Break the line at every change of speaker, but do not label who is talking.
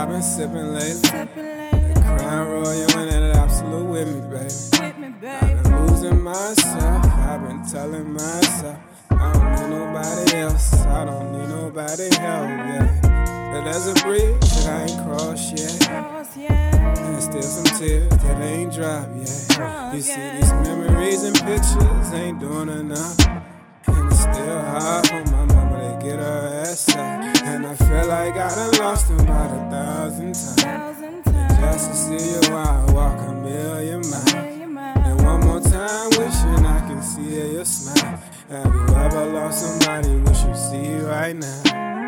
I've been sipping lately. Crown Royal and that Absolut with me, baby. I've been losing myself. I've been telling myself. I don't need nobody else. I don't need nobody help, yeah. But there's a bridge that I ain't crossed yet. And still some tears that ain't dropped yet. You see, these memories and pictures ain't doing enough. And it's still hard for my like I done lost about a thousand times. Just to see you out walk a million miles. And one more time, wishing I can see your smile. Have you ever lost somebody? Wish you see right now.